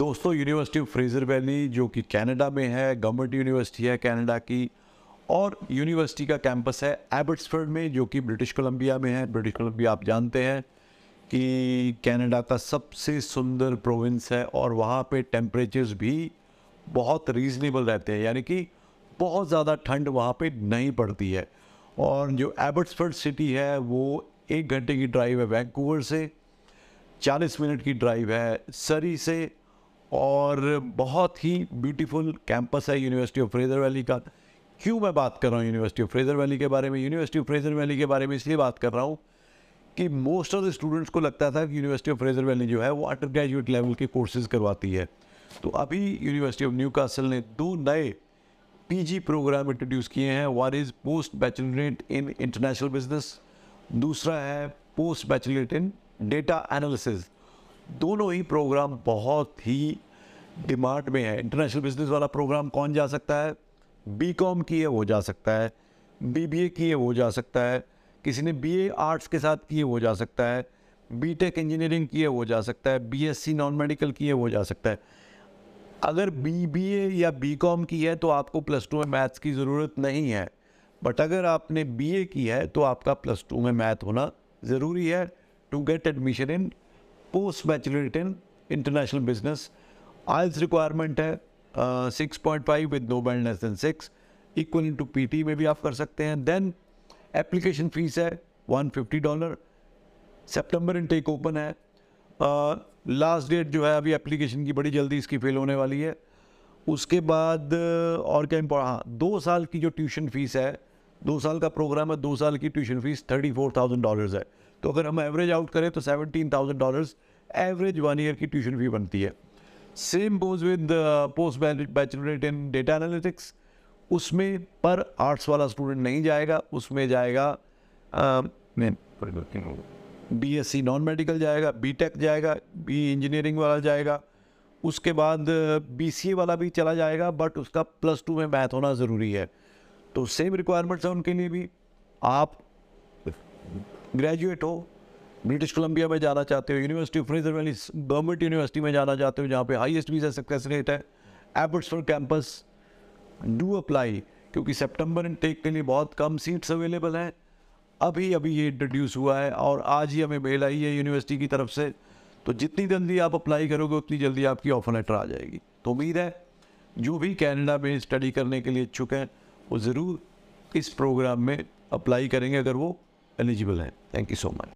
दोस्तों university of Fraser valley जो कि कनाडा में है गवर्नमेंट यूनिवर्सिटी है कनाडा की, और यूनिवर्सिटी का कैंपस है एबर्ट्सफर्ड में, जो कि ब्रिटिश कोलंबिया में है। ब्रिटिश कोलंबिया आप जानते हैं कि कनाडा का सबसे सुंदर प्रोविंस है, और वहाँ पे टेम्परेचर्स भी बहुत रीजनेबल रहते हैं। यानी कि बहुत ज़्यादा ठंड वहाँ पे नहीं पड़ती है। और जो एबर्ट्सफर्ड सिटी है, वो एक घंटे की ड्राइव है वैंकूवर से 40 मिनट की ड्राइव है सरी से और बहुत ही ब्यूटीफुल कैंपस है यूनिवर्सिटी ऑफ़ फ्रेजर वैली का। क्यों मैं बात कर रहा हूँ यूनिवर्सिटी ऑफ़ फ्रेजर वैली के बारे में? यूनिवर्सिटी ऑफ़ फ्रेजर वैली के बारे में इसलिए बात कर रहा हूँ कि मोस्ट ऑफ़ द स्टूडेंट्स को लगता था कि यूनिवर्सिटी ऑफ़ फ्रेजर वैली जो है वो अंडर ग्रेजुएट लेवल के कोर्सेज करवाती है। तो अभी यूनिवर्सिटी ऑफ़ न्यू ने दो नए पीजी प्रोग्राम इंट्रोड्यूस किए हैं। One is post baccalaureate in international business दूसरा है post baccalaureate in data analysis दोनों ही प्रोग्राम बहुत ही डिमांड में है। इंटरनेशनल बिज़नेस वाला प्रोग्राम कौन जा सकता है? बी कॉम किए वो जा सकता है। बी बी ए की है वो जा सकता है। किसी ने बी ए आर्ट्स के साथ किए वो जा सकता है। बी टेक इंजीनियरिंग किए वो जा सकता है। B S C non medical किए वो जा सकता है। अगर बी बी ए या बी कॉम की है तो आपको प्लस टू में मैथ्स की ज़रूरत नहीं है। बट अगर आपने बी ए की है तो आपका प्लस टू में मैथ होना ज़रूरी है। To get admission in post baccalaureate in international business IELTS requirement है six point five with no band less than six equal in to P T में भी आप कर सकते हैं। देन एप्लीकेशन फ़ीस है one fifty dollar September intake open है। Last uh, date जो है अभी एप्लीकेशन की बड़ी जल्दी इसकी फेल होने वाली है। उसके बाद और क्या इम्पोर्ट हाँ दो साल की जो ट्यूशन फ़ीस है दो साल का प्रोग्राम है दो साल की tuition fee thirty four thousand dollars है। तो अगर हम एवरेज आउट करें तो seventeen thousand dollars average one year की ट्यूशन फ़ी बनती है। Same goes with post baccalaureate in data analytics उसमें पर आर्ट्स वाला स्टूडेंट नहीं जाएगा, उसमें जाएगा B S C non medical जाएगा बी टेक जाएगा बी इंजीनियरिंग वाला जाएगा, उसके बाद बी सी ए वाला भी चला जाएगा बट उसका प्लस टू में मैथ होना ज़रूरी है। तो सेम रिक्वायरमेंट्स हैं उनके लिए भी। आप ग्रेजुएट हो ब्रिटिश कोलंबिया में जाना चाहते हो University of Fraser Valley government university में जाना चाहते हो, जहाँ पे हाईएस्ट वीज़ा सक्सेस रेट है एबर्ट्सफोर्ड कैंपस डू अप्लाई क्योंकि सितंबर टेक के लिए बहुत कम सीट्स अवेलेबल हैं। अभी अभी ये इंट्रोड्यूस हुआ है और आज ही हमें मेल आई है यूनिवर्सिटी की तरफ़ से। तो जितनी जल्दी आप अप्लाई करोगे, उतनी जल्दी आपकी ऑफ़र लेटर आ जाएगी। तो उम्मीद है, जो भी कैनेडा में स्टडी करने के लिए इच्छुक हैं, वो ज़रूर इस प्रोग्राम में अप्लाई करेंगे, अगर वो एलिजिबल हैं। Thank you so much